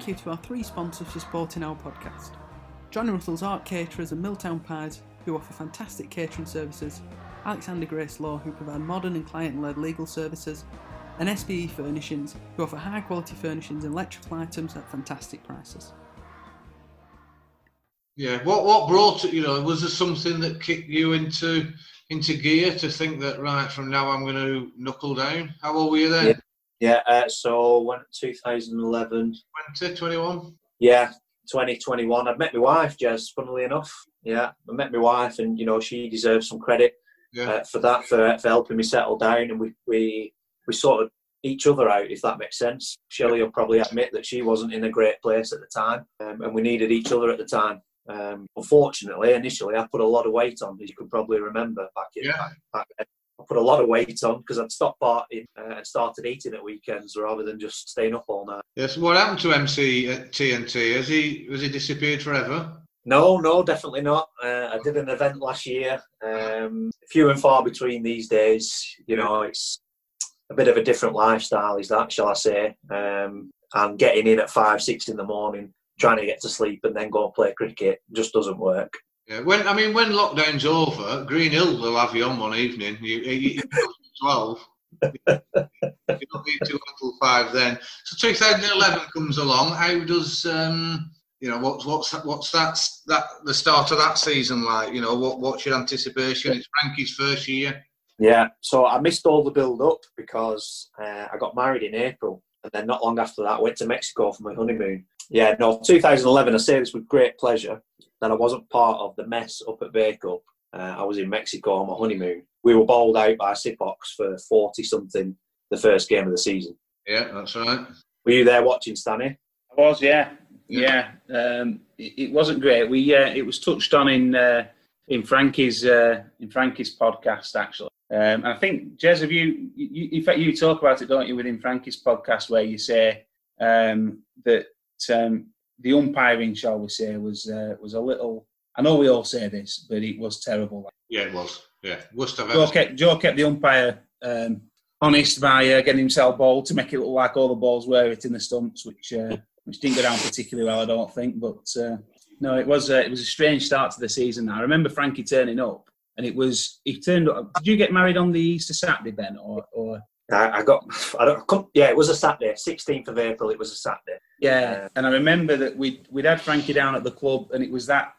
thank you to our three sponsors for supporting our podcast. Johnny Russell's Art Caterers and Milltown Pies, who offer fantastic catering services, Alexander Grace Law, who provide modern and client led legal services, and SBE Furnishings, who offer high quality furnishings and electrical items at fantastic prices. Yeah, what what brought it? You know, was there something that kicked you into into gear to think that right from now I'm going to knuckle down? How old were you then? Yeah, uh, so when 2011, 20, 21? Yeah, 2021. I've met my wife, Jez. Funnily enough, yeah, I met my wife, and you know she deserves some credit Yeah. uh, for that for, for helping me settle down, and we we we sorted each other out, if that makes sense. Shelley will probably admit that she wasn't in a great place at the time, um, and we needed each other at the time. Um, unfortunately, initially I put a lot of weight on, as you can probably remember back in Yeah. back, back then. I put a lot of weight on because I'd stopped partying uh, and started eating at weekends rather than just staying up all night. Yes. What happened to MC at TNT? Has he has he disappeared forever? No, no, definitely not. Uh, I did an event last year. Um, few and far between these days. You know, it's a bit of a different lifestyle, is that, shall I say? Um, and getting in at five, six in the morning, trying to get to sleep, and then go and play cricket just doesn't work. Yeah. When I mean, when lockdown's over, Green Hill will have you on one evening. You, you, you twelve. you don't need to until five then. So 2011 comes along. How does um, you know what's what's what's that that the start of that season like? You know what what's your anticipation? It's Frankie's first year. Yeah, so I missed all the build up because uh, I got married in April, and then not long after that, I went to Mexico for my honeymoon. Yeah, no, 2011. I say this with great pleasure that I wasn't part of the mess up at Bacup. Uh, I was in Mexico on my honeymoon. We were bowled out by Sipox for 40 something the first game of the season. Yeah, that's right. Were you there watching, Stanley? I was, yeah, yeah. Um, it, it wasn't great. We uh, it was touched on in uh, in Frankie's uh, in Frankie's podcast actually. Um, and I think Jez, have you, you? In fact, you talk about it, don't you, within Frankie's podcast, where you say um, that um, the umpiring, shall we say, was uh, was a little. I know we all say this, but it was terrible. Yeah, it was. Yeah, worst I've Joe kept, Joe kept the umpire um, honest by uh, getting himself bowled to make it look like all the balls were hitting the stumps, which uh, which didn't go down particularly well, I don't think. But uh, no, it was uh, it was a strange start to the season. I remember Frankie turning up, and it was he turned up. Did you get married on the Easter Saturday, Ben, or or? I, I got, I don't, I couldn't- yeah, it was a Saturday, 16th of April. It was a Saturday. Yeah, and I remember that we we'd had Frankie down at the club, and it was that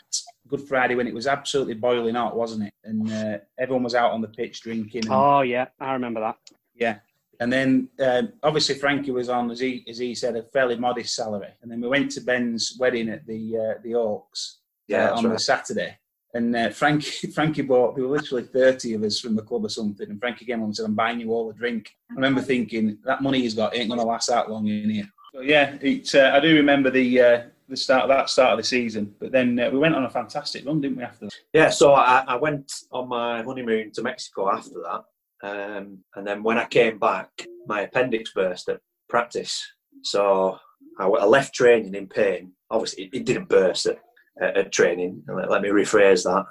Good Friday when it was absolutely boiling hot, wasn't it? And uh, everyone was out on the pitch drinking. And, Oh yeah, I remember that. Yeah. And then um, obviously Frankie was on, as he as he said, a fairly modest salary. And then we went to Ben's wedding at the uh, the Oaks Yeah, uh, on the. Saturday. And uh, Frankie Frankie bought there were literally thirty of us from the club or something. And Frankie came on and said, "I'm buying you all a drink." I remember thinking that money he's got ain't gonna last that long in here. So yeah, it, uh, I do remember the uh, the start that start of the season. But then uh, we went on a fantastic run, didn't we? After that? Yeah, so I, I went on my honeymoon to Mexico after that. Um, and then when I came back, my appendix burst at practice. So I, I left training in pain. Obviously, it, it didn't burst at, at, at training. Let, let me rephrase that.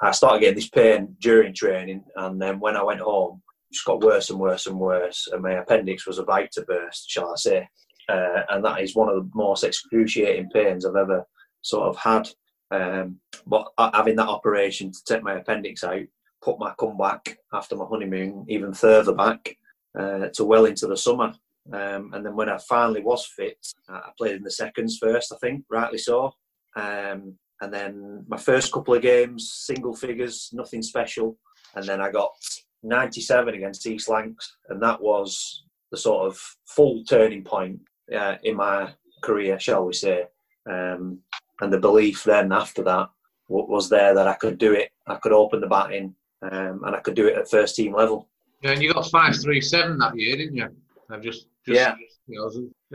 I started getting this pain during training. And then when I went home, it just got worse and worse and worse. And my appendix was about to burst, shall I say. Uh, and that is one of the most excruciating pains I've ever sort of had. Um, but uh, having that operation to take my appendix out put my comeback after my honeymoon even further back uh, to well into the summer. Um, and then when I finally was fit, I played in the seconds first, I think, rightly so. Um, and then my first couple of games, single figures, nothing special. And then I got 97 against East Lancs, and that was the sort of full turning point uh, in my career, shall we say. Um, and the belief then after that was there that I could do it. I could open the batting, um, and I could do it at first team level. Yeah, and you got five three seven that year, didn't you? I've just, just Yeah. You know,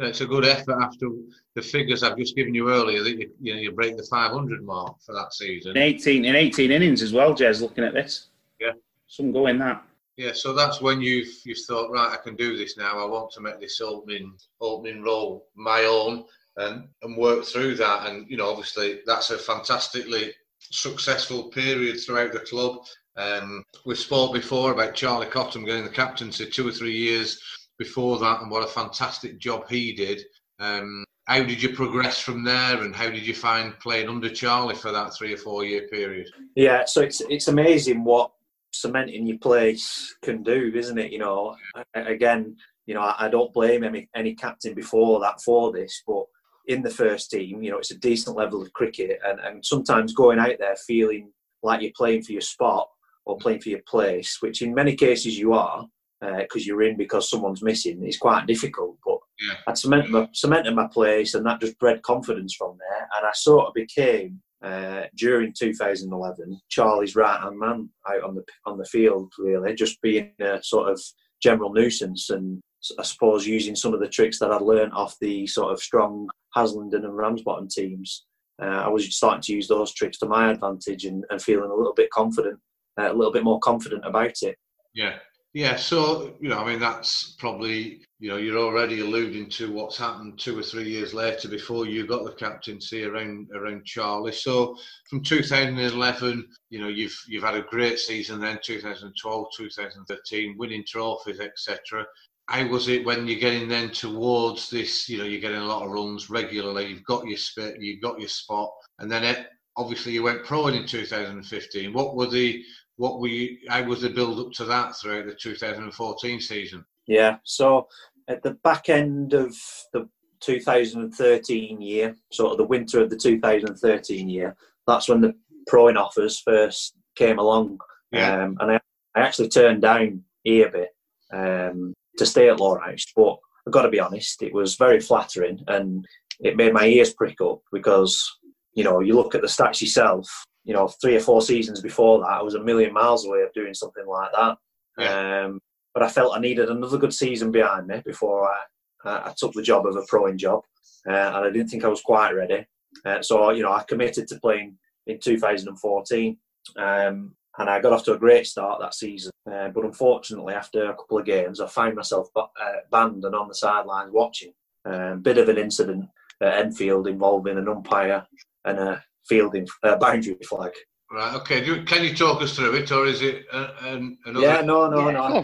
it's- a good effort after the figures I've just given you earlier that you, you know you break the 500 mark for that season. In eighteen in eighteen innings as well, Jez. Looking at this, Yeah. some go in that. Yeah, so that's when you've you've thought, right, I can do this now. I want to make this opening opening role my own and and work through that. And you know, obviously, that's a fantastically successful period throughout the club. Um, we've spoke before about Charlie Cotton getting the captaincy two or three years before that, and what a fantastic job he did. Um, how did you progress from there, and how did you find playing under Charlie for that three or four year period? Yeah, so it's it's amazing what cementing your place can do, isn't it? You know, again, you know, I, I don't blame any any captain before that for this, but in the first team, you know, it's a decent level of cricket, and, and sometimes going out there feeling like you're playing for your spot or playing for your place, which in many cases you are, because uh, you're in because someone's missing, is quite difficult. But yeah. I cemented my, cemented my place, and that just bred confidence from there. And I sort of became uh, during 2011 Charlie's right hand man out on the on the field, really, just being a sort of general nuisance and I suppose using some of the tricks that I'd learned off the sort of strong Haslingden and Ramsbottom teams. Uh, I was starting to use those tricks to my advantage and, and feeling a little bit confident, Uh, a little bit more confident about it. Yeah, yeah, so you know, I mean, that's probably you know you're already alluding to what's happened two or three years later before you got the captaincy around around Charlie. So from 2011, you know, you've you've had a great season. Then 2012, 2013, winning trophies, etc. How was it when you're getting then towards this? You know, you're getting a lot of runs regularly. You've got your spit, you've got your spot, and then it, obviously you went pro in 2015. What were the what were you, how was the build up to that throughout the 2014 season? Yeah, so at the back end of the 2013 year, sort of the winter of the 2013 year, that's when the proing offers first came along. Yeah. Um, and I, I actually turned down Earby um, to stay at House, but I've got to be honest, it was very flattering and it made my ears prick up because, you know, you look at the stats yourself you know, three or four seasons before that, I was a million miles away of doing something like that. Yeah. Um, but I felt I needed another good season behind me before I, I took the job of a proing job, uh, and I didn't think I was quite ready. Uh, so you know, I committed to playing in 2014, um, and I got off to a great start that season. Uh, but unfortunately, after a couple of games, I found myself uh, banned and on the sidelines watching. Um, bit of an incident at Enfield involving an umpire and a fielding uh, boundary flag. Right. Okay. You, can you talk us through it, or is it an, another? Yeah. No. No. Yeah, no.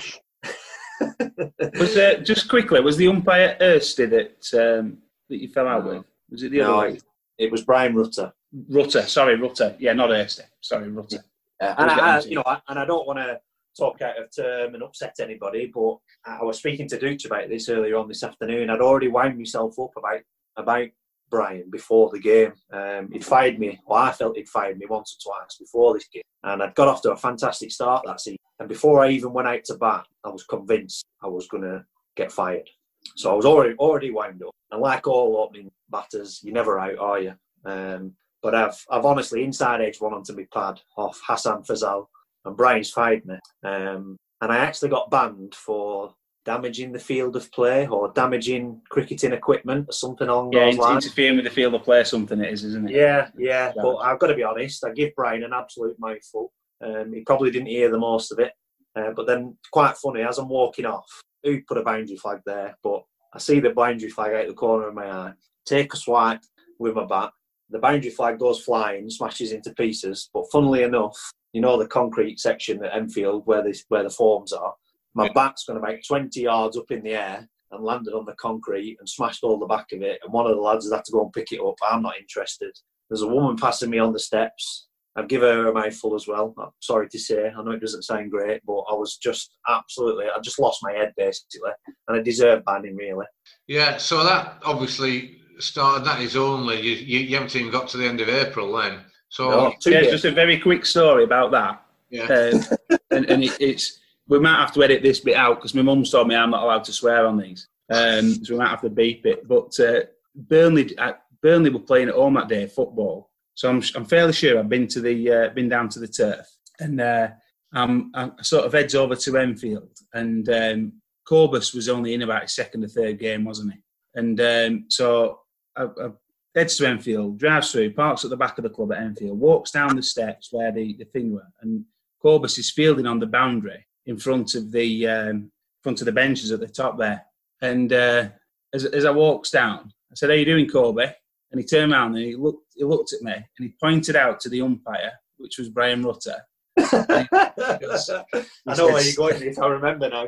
was uh, just quickly? Was the umpire Ersty that um, that you fell out with? Was it the no, other? It, it was Brian Rutter. Rutter. Sorry, Rutter. Yeah, not Ersty. Sorry, Rutter. Yeah. And I, I you know, I, and I don't want to talk out of term and upset anybody, but I was speaking to Dutch about this earlier on this afternoon. I'd already wound myself up about about Brian before the game. Um, he'd fired me, or I felt he'd fired me once or twice before this game. And I'd got off to a fantastic start that season. And before I even went out to bat, I was convinced I was going to get fired. So I was already already wound up. And like all opening batters, you're never out, are you? Um, but I've I've honestly inside edge one onto my pad off Hassan Fazal, and Brian's fired me. Um, and I actually got banned for damaging the field of play or damaging cricketing equipment or something along yeah, those lines. interfering with the field of play, something it is, isn't it? Yeah, yeah. But I've got to be honest, I give Brian an absolute mouthful. Um, he probably didn't hear the most of it. Uh, but then, quite funny, as I'm walking off, who put a boundary flag there? But I see the boundary flag out the corner of my eye. Take a swipe with my bat. The boundary flag goes flying, smashes into pieces. But funnily enough, you know the concrete section at Enfield where the where the forms are my yeah. bat's gone about 20 yards up in the air and landed on the concrete and smashed all the back of it. And one of the lads has had to go and pick it up. I'm not interested. There's a woman passing me on the steps. I've given her a mouthful as well. I'm sorry to say. I know it doesn't sound great, but I was just absolutely, I just lost my head basically. And I deserve banning, really. Yeah, so that obviously started, that is only, you, you, you haven't even got to the end of April then. So, no, yeah, just a very quick story about that. Yeah. Um, and, and it, it's, we might have to edit this bit out because my mum's told me I'm not allowed to swear on these. Um, so we might have to beep it. But uh, Burnley, uh, Burnley were playing at home that day, football. So I'm, I'm fairly sure I've been to the uh, been down to the turf, and uh, I'm, I sort of heads over to Enfield, and um, Corbus was only in about his second or third game, wasn't he? And um, so I, I heads to Enfield, drives through, parks at the back of the club at Enfield, walks down the steps where the, the thing were, and Corbus is fielding on the boundary in front of the um, front of the benches at the top there. And uh, as, as I walks down, I said, "How you doing, Corby?" And he turned around and he looked he looked at me and he pointed out to the umpire, which was Brian Rutter. goes, I know where you're going if I remember now.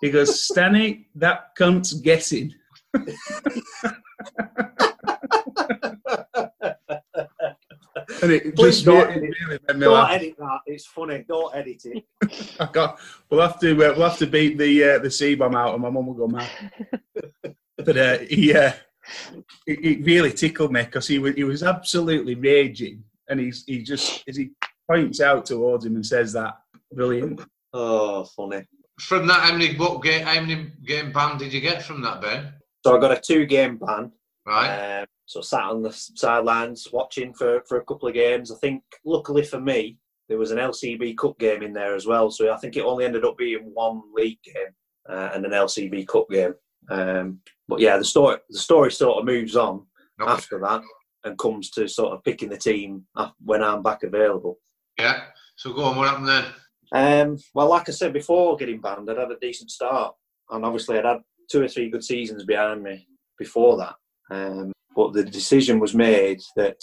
he goes, Stanny, that cunt's guessing. and it Please just don't edit- really made me Don't laugh. edit that. It's funny. Don't edit it. I got, we'll have to uh, we'll have to beat the uh, the C bomb out, and my mum will go mad. but uh, he uh, it, it really tickled me because he was he was absolutely raging, and he's he just as he points out towards him and says that brilliant. Oh, funny. From that, how many book game, how many game ban did you get from that, Ben? So I got a two-game ban. Right. Um, so sat on the sidelines watching for, for a couple of games. I think, luckily for me, there was an LCB Cup game in there as well. So I think it only ended up being one league game uh, and an LCB Cup game. Um, but yeah, the story the story sort of moves on after that and comes to sort of picking the team when I'm back available. Yeah. So go on. What happened then? Um, well, like I said before, getting banned, I'd had a decent start, and obviously I'd had two or three good seasons behind me before that. Um, but the decision was made that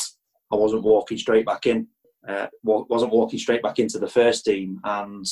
I wasn't walking straight back in, uh, wasn't walking straight back into the first team, and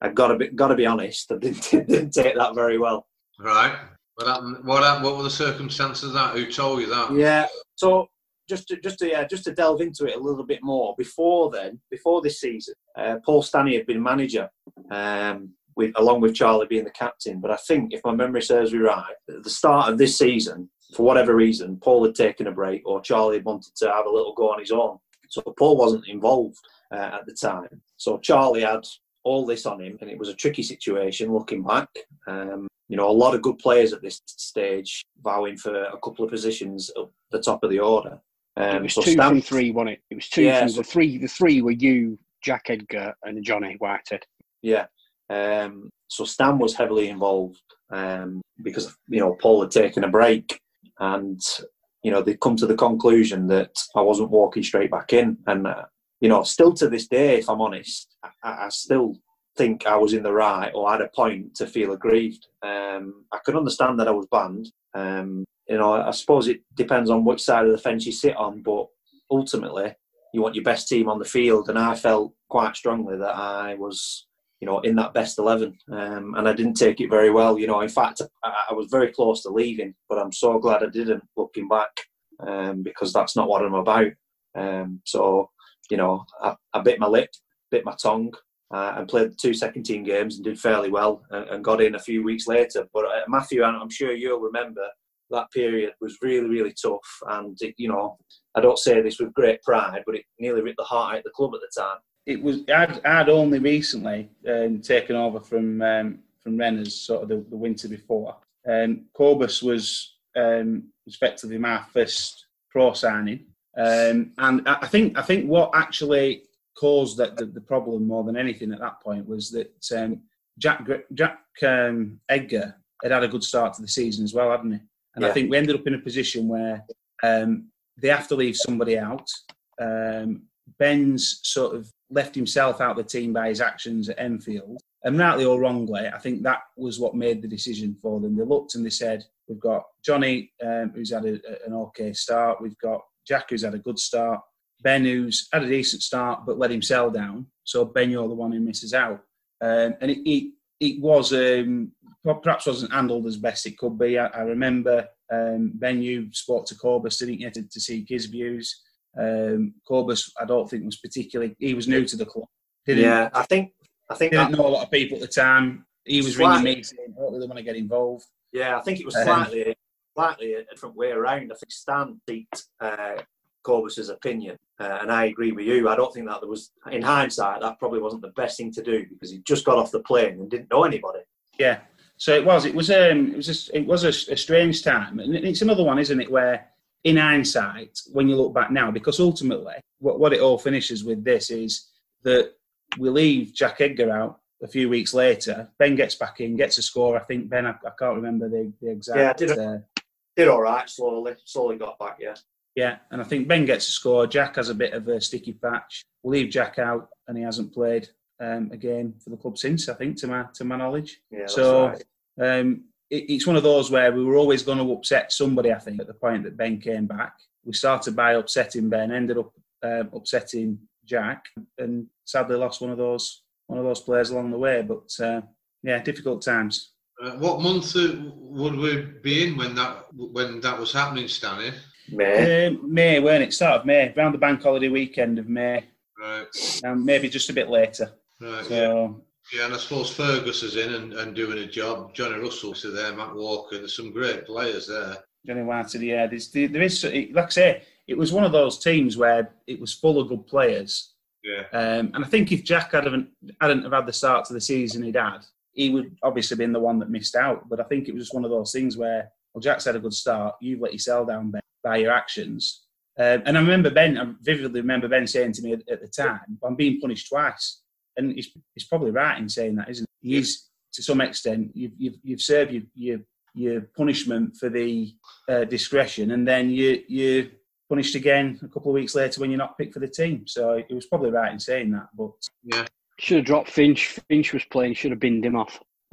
I got to be got to be honest, I didn't, didn't take that very well. Right. What happened? What happened? What were the circumstances of that? Who told you that? Yeah. So just to just to yeah, just to delve into it a little bit more. Before then, before this season, uh, Paul Stanley had been manager, um, with along with Charlie being the captain. But I think, if my memory serves me right, at the start of this season, for whatever reason, Paul had taken a break, or Charlie had wanted to have a little go on his own. So Paul wasn't involved uh, at the time. So Charlie had all this on him, and it was a tricky situation looking back. Um, you know, a lot of good players at this stage vowing for a couple of positions at the top of the order. Um, it was so two Stan- from three, wasn't it? It was two Yeah, from so- the three. The three were you, Jack Edgar, and Johnny Whitehead. Yeah. Um, so Stan was heavily involved um, because you know Paul had taken a break, and you know they'd come to the conclusion that I wasn't walking straight back in, and uh, you know still to this day, if I'm honest, I, I still think I was in the right or had a point to feel aggrieved. Um, I could understand that I was banned. Um, you know, I suppose it depends on which side of the fence you sit on, but ultimately you want your best team on the field, and I felt quite strongly that I was you know, in that best 11. Um, and I didn't take it very well. You know, in fact, I, I was very close to leaving, but I'm so glad I didn't looking back um, because that's not what I'm about. Um, so, you know, I, I bit my lip, bit my tongue, uh, and played two second team games and did fairly well and, and got in a few weeks later. But uh, Matthew, I'm sure you'll remember that period was really, really tough. And, it, you know, I don't say this with great pride, but it nearly ripped the heart out of the club at the time. It was I'd, I'd only recently um, taken over from um, from Renners sort of the, the winter before. Um, Corbus was um, effectively my first pro signing, um, and I think I think what actually caused that the, the problem more than anything at that point was that um, Jack Jack um, Edgar had had a good start to the season as well, hadn't he? And I think we ended up in a position where um, they have to leave somebody out. Um, Ben's sort of left himself out of the team by his actions at Enfield. And rightly or wrongly, I think that was what made the decision for them. They looked and they said, We've got Johnny, um, who's had a, an okay start. We've got Jack, who's had a good start. Ben, who's had a decent start but let himself down. So Ben, you're the one who misses out. Um, and it, it, it was um, perhaps wasn't handled as best it could be. I, I remember um, Ben, you spoke to Corbus, didn't you, to, to seek his views. Um, Corbus, I don't think was particularly. He was new to the club. Didn't, yeah, I think I think didn't that, know a lot of people at the time. He was Slight- ringing me saying, "I don't really want to get involved." yeah, I think it was Um, slightly slightly a different way around. I think Stan seeked uh, Corbus's opinion, uh, and I agree with you. I don't think that there was, in hindsight, that probably wasn't the best thing to do because he just got off the plane and didn't know anybody. Yeah. So it was. It was. Um. It was. Just, it was a, a strange time, and it's another one, isn't it? Where, in hindsight, when you look back now, because ultimately, what what it all finishes with this is that we leave Jack Edgar out a few weeks later. Ben gets back in, gets a score. I think Ben. I, I can't remember the the exact. Yeah, did uh, Did all right slowly, slowly got back. Yeah, Yeah, and I think Ben gets a score. Jack has a bit of a sticky patch. We'll leave Jack out, and he hasn't played um, a game for the club since. I think, to my to my knowledge. yeah. That's So- right. Um, it's one of those where we were always going to upset somebody. I think at the point that Ben came back, we started by upsetting Ben, ended up um, upsetting Jack, and sadly lost one of those one of those players along the way. But uh, yeah, difficult times. Uh, what month uh, would we be in when that when that was happening, Stanley? May. Um, May, weren't it? Start of May, around the bank holiday weekend of May, Right, um, maybe just a bit later. right. Yeah, So yeah. And I suppose Fergus is in and, and doing a job. Johnny Russell's there, Matt Walker. There's some great players there. Johnny White, yeah, there's, there is, like I say, it was one of those teams where it was full of good players. Yeah, Um, and I think if Jack hadn't, hadn't have had the start to the season he'd had, he would obviously been the one that missed out. But I think it was just one of those things where, well, Jack's had a good start. You've let yourself down Ben, by your actions. Um, and I remember Ben, I vividly remember Ben saying to me at, at the time, I'm being punished twice. And he's, he's probably right in saying that, isn't he? He is, to some extent, you've, you've, you've served your, your, your punishment for the uh, discretion, and then you, you're punished again a couple of weeks later when you're not picked for the team. So he was probably right in saying that. But yeah. Should have dropped Finch. Finch was playing. Should have binned him off.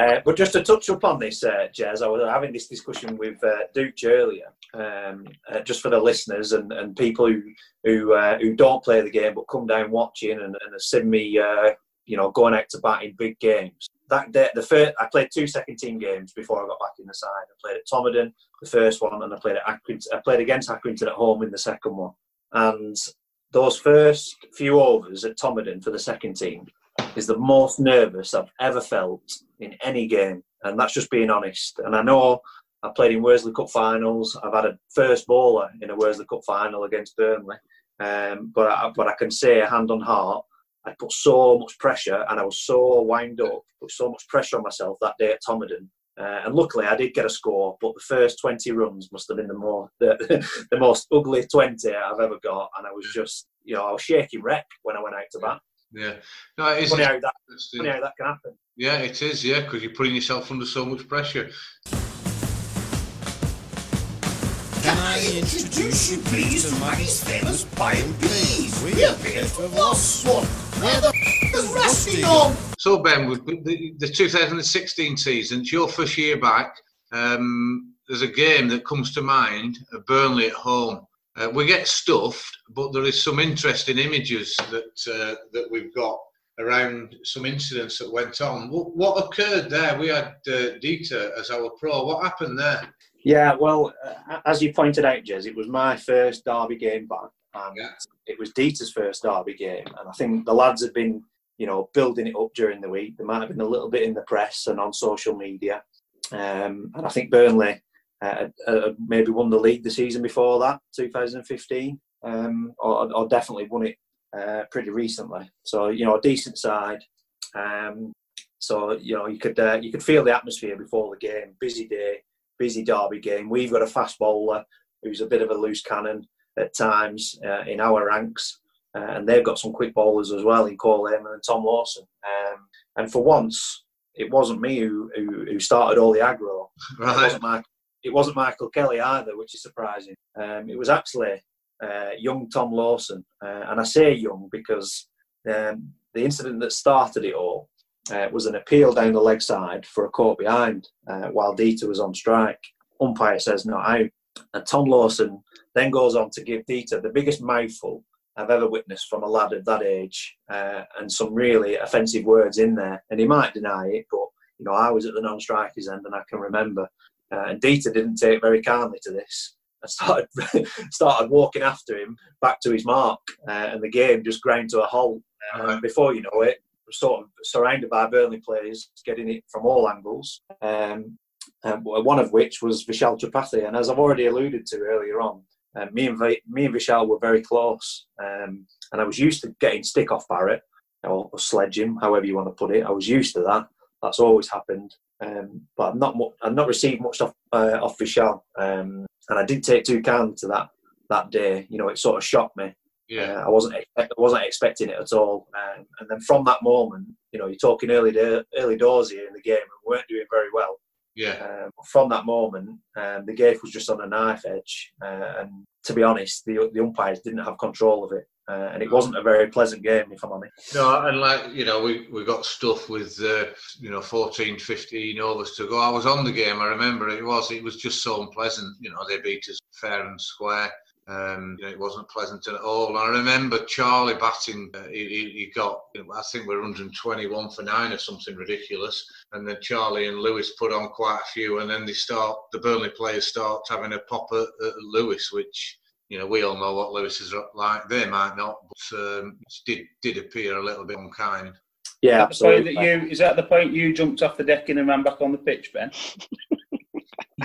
Uh, but just to touch up on this, uh, Jez, I was having this discussion with uh, Duke earlier, um, uh, just for the listeners and, and people who who uh, who don't play the game but come down watching and, and me, uh, you know, going out to bat in big games. That day, the first, I played two second team games before I got back in the side. I played at Todmorden, the first one, and I played at Accrington. I played against Accrington at home in the second one. And those first few overs at Todmorden for the second team is the most nervous I've ever felt in any game, and that's just being honest. And I know I played in Worsley Cup finals. I've had a first bowler in a Worsley Cup final against Burnley, um, but I, but I can say, hand on heart, I put so much pressure, and I was so wound up, put so much pressure on myself that day at Todmorden. Uh, and luckily, I did get a score, but the first 20 runs must have been the more the, the most ugly 20 I've ever got, and I was just, you know, I was shaking wreck when I went out to bat. Yeah, no, it is Funny how that, funny how that can happen. Yeah, it is. Yeah, because you're putting yourself under so much pressure. Can I introduce you please to Maggie's famous pie and peas? We appear to have lost one. Where the f- is Rusty gone? So Ben, with the, the 2016 season, it's your first year back. Um, there's a game that comes to mind: Burnley at home. Uh, we get stuffed, but there is some interesting images that uh, that we've got around some incidents that went on. What, what occurred there? We had uh, Dieter as our pro. What happened there? Yeah, well, uh, as you pointed out, Jez, it was my first derby game back, and Yeah. it was Dieter's first derby game, and I think the lads had been, you know, building it up during the week. There might have been a little bit in the press and on social media, um, and I think Burnley uh, uh, maybe won the league the season before that, 2015, um, or, or definitely won it uh, pretty recently. So you know, a decent side. Um, so you know, you could uh, you could feel the atmosphere before the game. Busy day, busy derby game. We've got a fast bowler who's a bit of a loose cannon at times uh, in our ranks, uh, and they've got some quick bowlers as well in Cole Lehman and Tom Lawson. Um, and for once, it wasn't me who, who, who started all the aggro. It Right. wasn't, Mike, it wasn't Michael Kelly either, which is surprising. Um, it was actually uh, young Tom Lawson. Uh, and I say young because um, the incident that started it all uh, was an appeal down the leg side for a caught behind uh, while Dieter was on strike. Umpire says not out. And Tom Lawson then goes on to give Dieter the biggest mouthful I've ever witnessed from a lad of that age uh, and some really offensive words in there. And he might deny it, but you know, I was at the non-strikers end and I can remember. Uh, and Dieter didn't take very kindly to this. I started started walking after him back to his mark, uh, and the game just ground to a halt. Uh, before you know it, we're sort of surrounded by Burnley players, getting it from all angles. Um, um, one of which was Vishal Tripathi, and as I've already alluded to earlier on, uh, me and Vi- me and Vishal were very close, um, and I was used to getting stick off Barrett or, or sledge him, however you want to put it. I was used to that. That's always happened, um, but I've not I've not received much off uh, off Vishal, um, and I did take too kindly to that that day. You know, it sort of shocked me. Yeah. Uh, I wasn't I wasn't expecting it at all. Um, and then from that moment, you know, you're talking early early doors here in the game, and we weren't doing very well. Yeah. Um, from that moment, um, the game was just on a knife edge, uh, and to be honest, the the umpires didn't have control of it, uh, and it wasn't a very pleasant game, if I'm honest. No, and like, you know, we, we got stuff with, uh, you know, 14, 15 overs to go. I was on the game, I remember it was, it was just so unpleasant. You know, they beat us fair and square. Um, you know, it wasn't pleasant at all. And I remember Charlie batting. Uh, he, he, got, you know, I think we we're 121 for nine or something ridiculous. And then Charlie and Lewis put on quite a few, and then they start. The Burnley players start having a pop at, at Lewis, which you know, we all know what Lewis is like. They might not, but um, did did appear a little bit unkind. Yeah, Is that the point absolutely. that you is that the point you jumped off the decking and ran back on the pitch, Ben?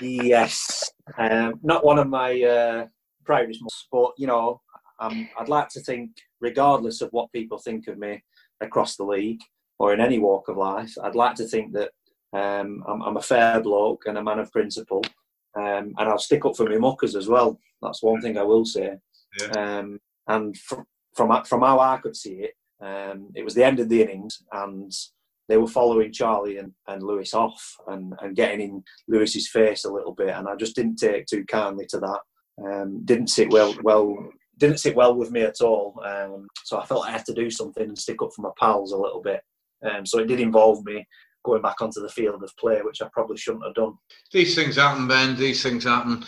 Yes, um, not one of my uh, proudest moments, but you know, um, I'd like to think, regardless of what people think of me across the league or in any walk of life, I'd like to think that um, I'm, I'm a fair bloke and a man of principle, um, and I'll stick up for my muckers as well. That's one thing I will say. Yeah. Um, and from, from from how I could see it, um, it was the end of the innings, and they were following Charlie and, and Lewis off and, and getting in Lewis's face a little bit, and I just didn't take too kindly to that. Um, didn't sit well well didn't sit well with me at all. Um, so I felt I had to do something and stick up for my pals a little bit. Um, so it did involve me going back onto the field of play, which I probably shouldn't have done. These things happen, Ben. These things happen.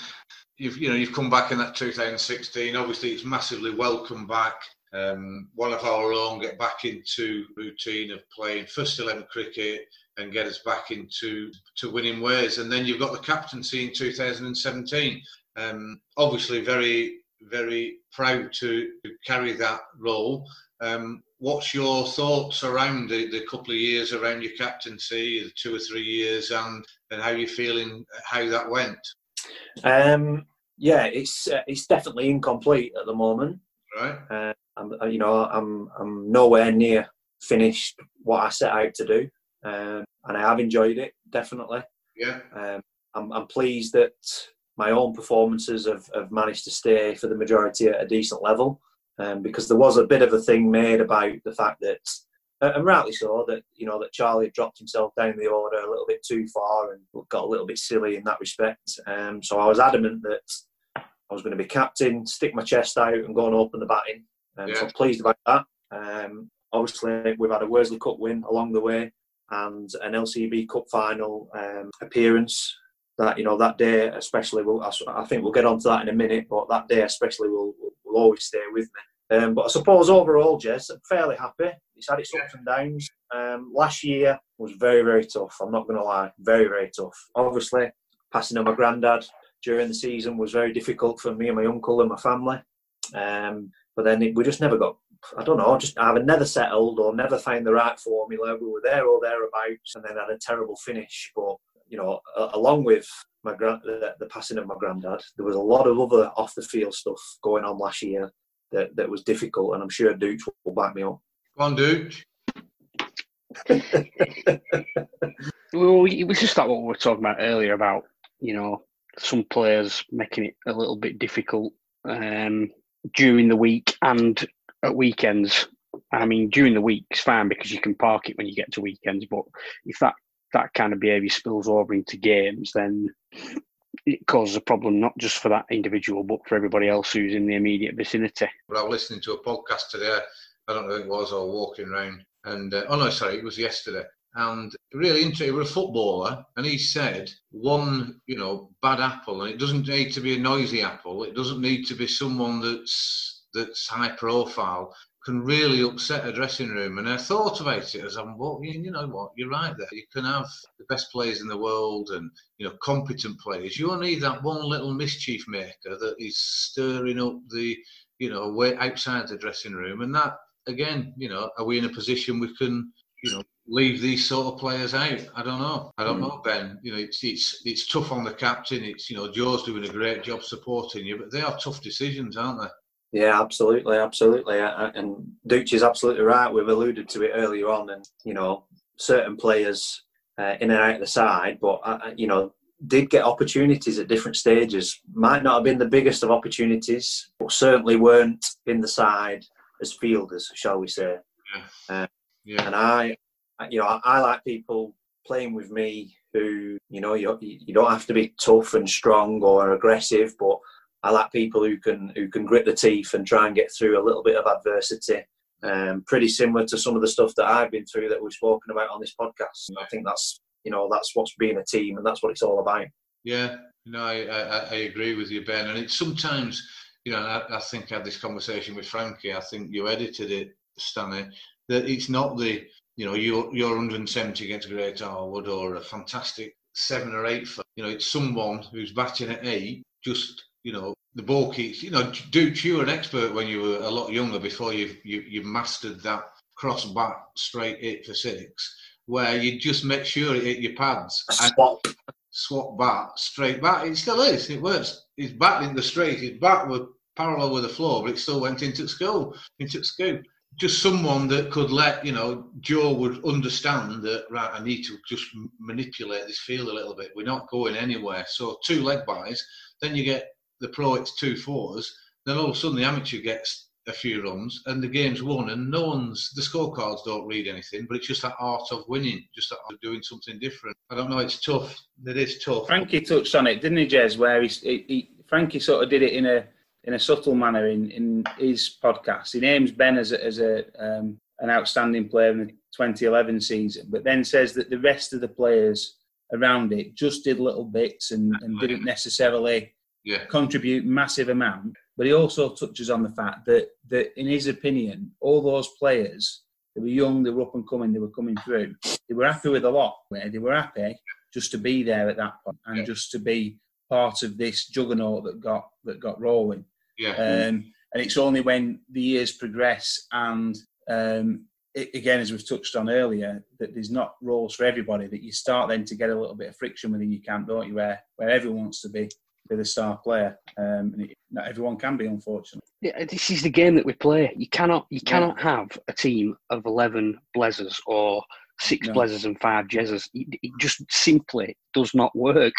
You've you know you've come back in that 2016. Obviously, it's massively welcome back. Um, one of our own get back into routine of playing first eleven cricket and get us back into to winning ways. And then you've got the captaincy in 2017. Um, obviously, very very proud to carry that role. Um, what's your thoughts around the, the couple of years around your captaincy, the two or three years, and and how you're feeling how that went? Um, yeah, it's uh, it's definitely incomplete at the moment. Right? Uh, I'm, uh, you know, I'm I'm nowhere near finished what I set out to do, um, and I have enjoyed it definitely. Yeah. Um, I'm, I'm pleased that my own performances have, have managed to stay for the majority at a decent level, um, because there was a bit of a thing made about the fact that, uh, and rightly so, that you know that Charlie had dropped himself down the order a little bit too far and got a little bit silly in that respect. Um, so I was adamant that I was going to be captain, stick my chest out, and go and open the batting. Um, So I'm pleased about that. Um, obviously, we've had a Worsley Cup win along the way and an LCB Cup final um, appearance. That you know that day especially, will I think we'll get onto that in a minute. But that day especially will will, always stay with me. Um, but I suppose overall, Jess, I'm fairly happy. It's had its ups and downs. Um, last year was very very tough. I'm not going to lie, very very tough. Obviously, passing on my granddad during the season was very difficult for me and my uncle and my family. Um, but then it, we just never got. I don't know. Just either never settled or never found the right formula. We were there or thereabouts, and then had a terrible finish. But you know, along with my grand, the, the passing of my granddad, there was a lot of other off the field stuff going on last year that, that was difficult, and I'm sure Dooch will back me up. Go on, dude. Well, we- it was just like what we were talking about earlier about you know some players making it a little bit difficult um, during the week and at weekends. I mean, during the week it's fine because you can park it when you get to weekends. But if that that kind of behaviour spills over into games, then it causes a problem not just for that individual but for everybody else who's in the immediate vicinity. But I was listening to a podcast today. I don't know who it was, or walking around, and uh, oh no, sorry, it was yesterday. And really interesting. He was a footballer, and he said one, you know, bad apple, and it doesn't need to be a noisy apple. It doesn't need to be someone that's that's high profile. Can really upset a dressing room. And I thought about it as I'm walking. You know what? You're right there. You can have the best players in the world and you know competent players. You only need that one little mischief maker that is stirring up the you know, way outside the dressing room. And that, again, you know, are we in a position we can, you know, leave these sort of players out? I don't know. I don't hmm. know, Ben. You know, it's it's it's tough on the captain. It's you know, Joe's doing a great job supporting you, but they are tough decisions, aren't they? Yeah, absolutely, absolutely. Uh, uh, And Dooch is absolutely right. We've alluded to it earlier on, and you know, certain players uh, in and out of the side, but uh, uh, you know, did get opportunities at different stages. Might not have been the biggest of opportunities, but certainly weren't in the side as fielders, shall we say? Yeah. yeah. And I, I- you know, I, I like people playing with me who, you know, you you don't have to be tough and strong or aggressive, but I like people who can who can grit the teeth and try and get through a little bit of adversity. Um, pretty similar to some of the stuff that I've been through that we've spoken about on this podcast. And I think that's you know that's what's being a team and that's what it's all about. Yeah, no, I, I, I agree with you, Ben. And it's sometimes, you know, I, I think I had this conversation with Frankie. I think you edited it, Stanley. That it's not the you know your your 170 against Great Harwood or a fantastic seven or eight. For, you know, it's someone who's batting at eight. Just you know, the ball keeps. You know, Duke, you were an expert when you were a lot younger before you you you mastered that cross bat straight eight for six, where you just make sure it hit your pads and Swap. swap bat straight back. It still is. It works. He's batting the straight. His bat was parallel with the floor, but it still went into school, into scoop. Just someone that could let you know Joe would understand that right. I need to just manipulate this field a little bit. We're not going anywhere. So two leg buys. Then you get the pro. It's two fours. Then all of a sudden the amateur gets a few runs and the game's won and no one's the scorecards don't read anything but it's just that art of winning just that art of doing something different i don't know it's tough it is tough Frankie touched on it, didn't he, Jez? Where he, he, Frankie sort of did it in a in a subtle manner in, in his podcast. He names Ben as a, as a um, an outstanding player in the 2011 season, but then says that the rest of the players around it just did little bits and, and didn't necessarily yeah contribute massive amount. But he also touches on the fact that that in his opinion, all those players they were young, they were up and coming, they were coming through. They were happy with a lot. Where they were happy just to be there at that point and Yeah. just to be part of this juggernaut that got that got rolling. yeah Um, and it's only when the years progress and um, i again, as we've touched on earlier, that there's not roles for everybody. That you start then to get a little bit of friction within your camp, don't you? Where where everyone wants to be be the star player, um, and it, not everyone can be, unfortunately. Yeah, this is the game that we play. You cannot you Yeah. cannot have a team of eleven Blazers or six No. Blazers and five Jezzers. It, it just simply does not work.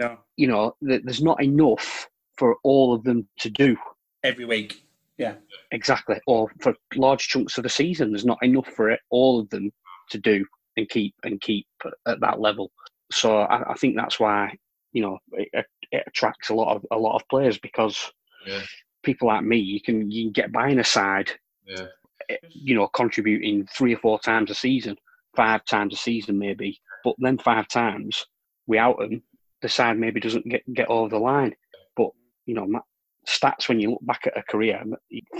No. You know, there's not enough for all of them to do Every week, Yeah, exactly, or for large chunks of the season. There's not enough for it, all of them to do and keep and keep at that level. So I, I think that's why you know it, it attracts a lot of a lot of players because Yeah. people like me, you can you can get by in a side yeah eh, you know, contributing three or four times a season, five times a season maybe, but then five times without them, the side maybe doesn't get, get over the line. But, you know, ma- stats when you look back at a career,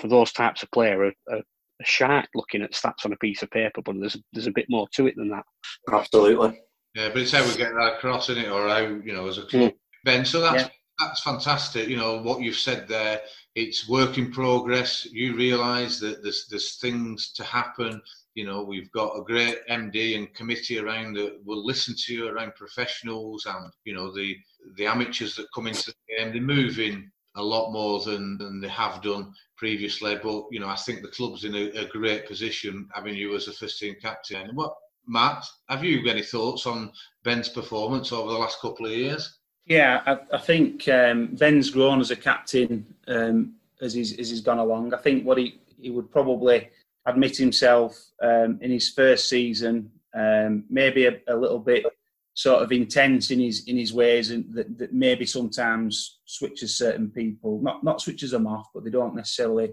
for those types of player are, are, are sharp looking at stats on a piece of paper, but there's, there's a bit more to it than that. Absolutely. Yeah, but it's how we get that across, isn't it? Or how you know, as a club, mm. Ben. So that's Yeah. that's fantastic. You know what you've said there. It's work in progress. You realise that there's there's things to happen. You know, we've got a great MD and committee around that will listen to you around professionals and you know the the amateurs that come into the game. They're moving a lot more than than they have done previously. But you know, I think the club's in a, a great position having you as a first team captain. What Matt, have you any thoughts on Ben's performance over the last couple of years? Yeah, I, I think um, Ben's grown as a captain um, as he's as he's gone along. I think what he he would probably admit himself um, in his first season, um, maybe a, a little bit sort of intense in his in his ways, and that, that maybe sometimes switches certain people, not not switches them off, but they don't necessarily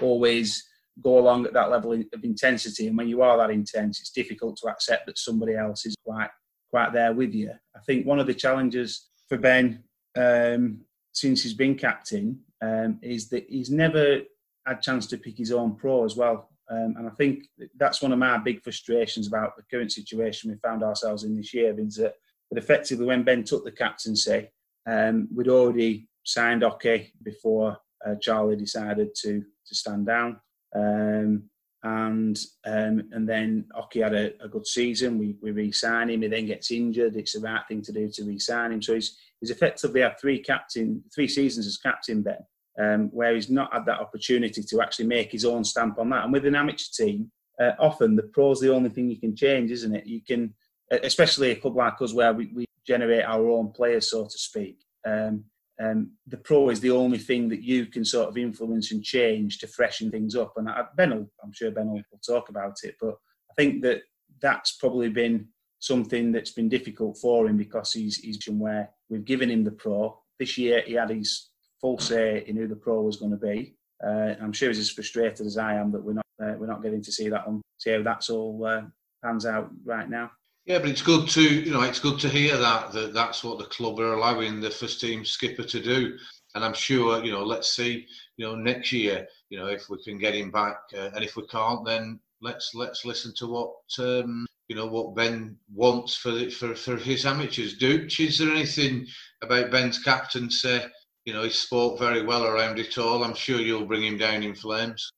always go along at that level of intensity. And when you are that intense, it's difficult to accept that somebody else is quite quite there with you. I think one of the challenges for Ben um, since he's been captain um, is that he's never had chance to pick his own pro as well. Um, and I think that's one of my big frustrations about the current situation we found ourselves in this year is that, that effectively when Ben took the captaincy, um, we'd already signed Oki before uh, Charlie decided to to stand down. Um, and um, and then Oki had a, a good season. We we re-sign him. He then gets injured. It's the right thing to do to re-sign him. So he's he's effectively had three captain three seasons as captain Ben, um, where he's not had that opportunity to actually make his own stamp on that. And with an amateur team, uh, often the pro's the only thing you can change, isn't it? You can, especially a club like us where we, we generate our own players, so to speak. Um, um, the pro is the only thing that you can sort of influence and change to freshen things up. And I, Ben, will, I'm sure Ben will, will talk about it, but I think that that's probably been something that's been difficult for him because he's he's been where we've given him the pro. This year he had his full say in who the pro was going to be. Uh, I'm sure he's as frustrated as I am that we're not uh, we're not getting to see that on see how that's all uh, pans out right now. Yeah, but it's good to you know it's good to hear that that that's what the club are allowing the first team skipper to do. and I'm sure you know. Let's see, you know, next year, you know, if we can get him back, uh, and if we can't, then let's let's listen to what um, you know what Ben wants for the, for for his amateurs. Dooch, is there anything about Ben's captaincy? You know, he spoke very well around it all. I'm sure you'll bring him down in flames.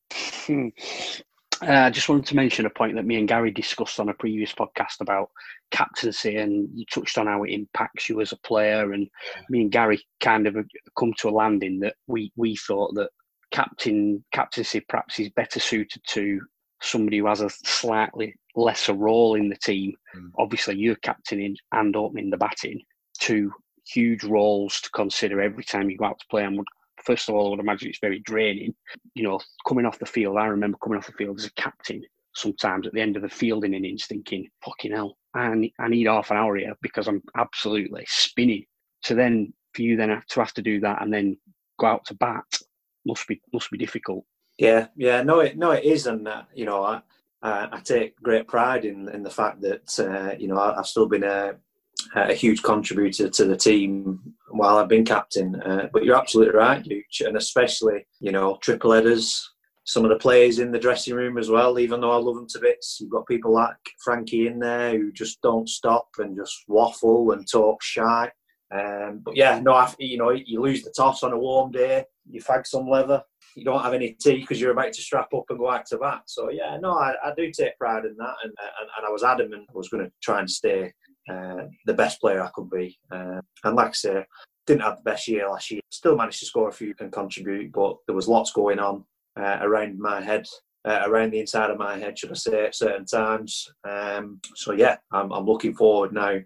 Uh, I just wanted to mention a point that me and Gary discussed on a previous podcast about captaincy, and you touched on how it impacts you as a player. And me and Gary kind of come to a landing that we we thought that captain captaincy perhaps is better suited to somebody who has a slightly lesser role in the team. Mm. Obviously, you're captaining and opening the batting, two huge roles to consider every time you go out to play. And would, first of all, I would imagine it's very draining. You know, coming off the field, I remember coming off the field as a captain sometimes at the end of the fielding innings thinking, fucking hell, I need, I need half an hour here because I'm absolutely spinning. So then for you then have to have to do that and then go out to bat must be must be difficult. Yeah, yeah, no, it no, it is, and uh, you know, I, I take great pride in in the fact that uh, you know I, I've still been a a huge contributor to the team while I've been captain. Uh, but you're absolutely right, Luch, and especially you know triple headers. Some of the players in the dressing room as well. Even though I love them to bits, you've got people like Frankie in there who just don't stop and just waffle and talk shy. Um, but yeah, no, I, you know, you lose the toss on a warm day, you fag some leather, you don't have any tea because you're about to strap up and go out to bat. So yeah, no, I, I do take pride in that, and, and, and I was adamant I was going to try and stay uh, the best player I could be. Uh, and like I say, didn't have the best year last year. Still managed to score a few and contribute, but there was lots going on uh, around my head. Uh, around the inside of my head, should I say, at certain times. Um, so yeah, I'm, I'm looking forward now.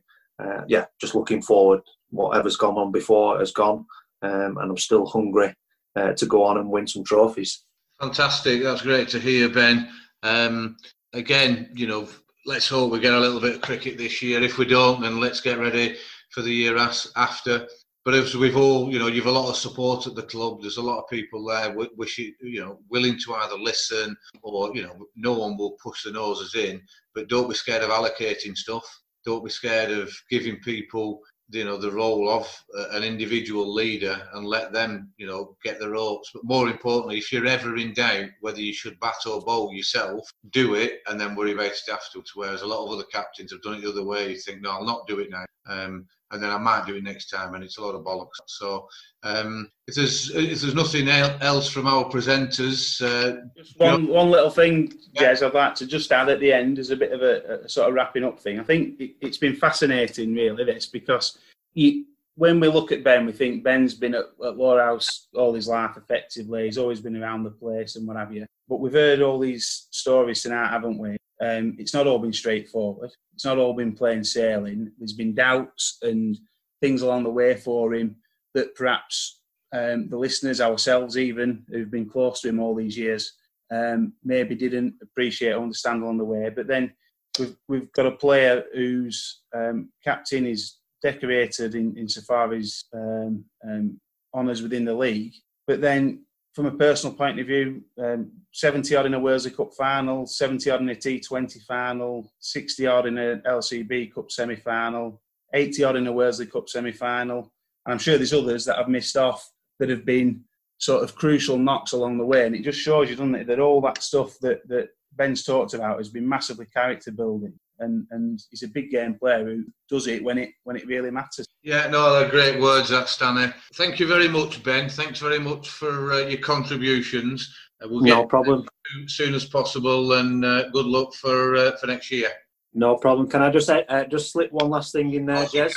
Uh, yeah, just looking forward. Whatever's gone on before has gone, um, and I'm still hungry to go on and win some trophies. Fantastic. That's great to hear, Ben. Um, again, you know, let's hope we get a little bit of cricket this year. If we don't, then let's get ready for the year as, after. But as we've all, you know, you've a lot of support at the club. There's a lot of people there wishing, you know, willing to either listen or, you know, no one will push the noses in. But don't be scared of allocating stuff. Don't be scared of giving people you know the role of uh, an individual leader and let them you know get the ropes. But more importantly if you're ever in doubt whether you should bat or bowl yourself do it and then worry about it afterwards whereas a lot of other captains have done it the other way. You think no i'll not do it now. Um, and then i might do it next time and it's a lot of bollocks so um, if there's if there's nothing else from our presenters uh, just one, one little thing jez i'd like to just add at the end as a bit of a, a sort of wrapping up thing i think it, it's been fascinating really this because you, when we look at Ben, we think Ben's been at, at House all his life effectively. He's always been around the place and what have you. But we've heard all these stories tonight, haven't we? Um, it's not all been straightforward. It's not all been plain sailing. There's been doubts and things along the way for him that perhaps um, the listeners, ourselves even, who've been close to him all these years, um, maybe didn't appreciate or understand along the way. But then we've, we've got a player whose um, captain is decorated in, insofar as um, um, honours within the league. But then, from a personal point of view, um, 70 odd in a Worsley Cup final, 70 odd in a T20 final, 60 odd in a LCB Cup semi final, 80 odd in a Worsley Cup semi final. And I'm sure there's others that I've missed off that have been sort of crucial knocks along the way. And it just shows you, doesn't it, that all that stuff that, that Ben's talked about has been massively character building and and he's a big game player who does it when it when it really matters. Yeah, no, they're great words, that Stanley. Thank you very much, Ben. Thanks very much for uh, your contributions. Uh, we'll no problem. As soon as possible, and uh, good luck for uh, for next year. No problem. Can I just uh, just slip one last thing in there, Jez?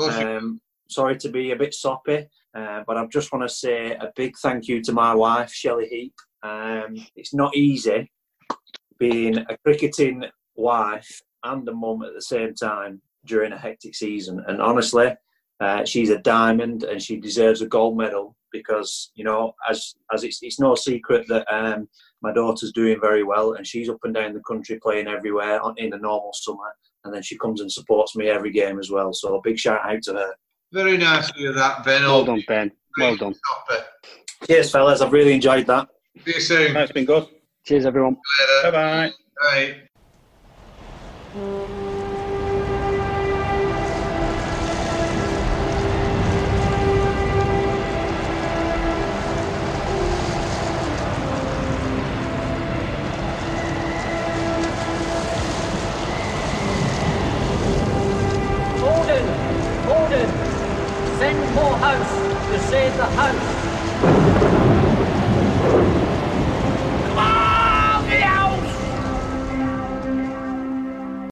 Um, sorry to be a bit soppy, uh, but I just want to say a big thank you to my wife, Shelley Heap. Um, it's not easy being a cricketing wife and a mum at the same time during a hectic season. And honestly, uh, she's a diamond and she deserves a gold medal because you know, as as it's it's no secret that um, my daughter's doing very well and she's up and down the country playing everywhere in a normal summer, and then she comes and supports me every game as well. So a big shout out to her. Very nice to hear that, Ben. Well done, Ben. Well done. Cheers, fellas. I've really enjoyed that. See you soon. That's been good. Cheers, everyone. Bye bye. Bye. Send more house to save the house.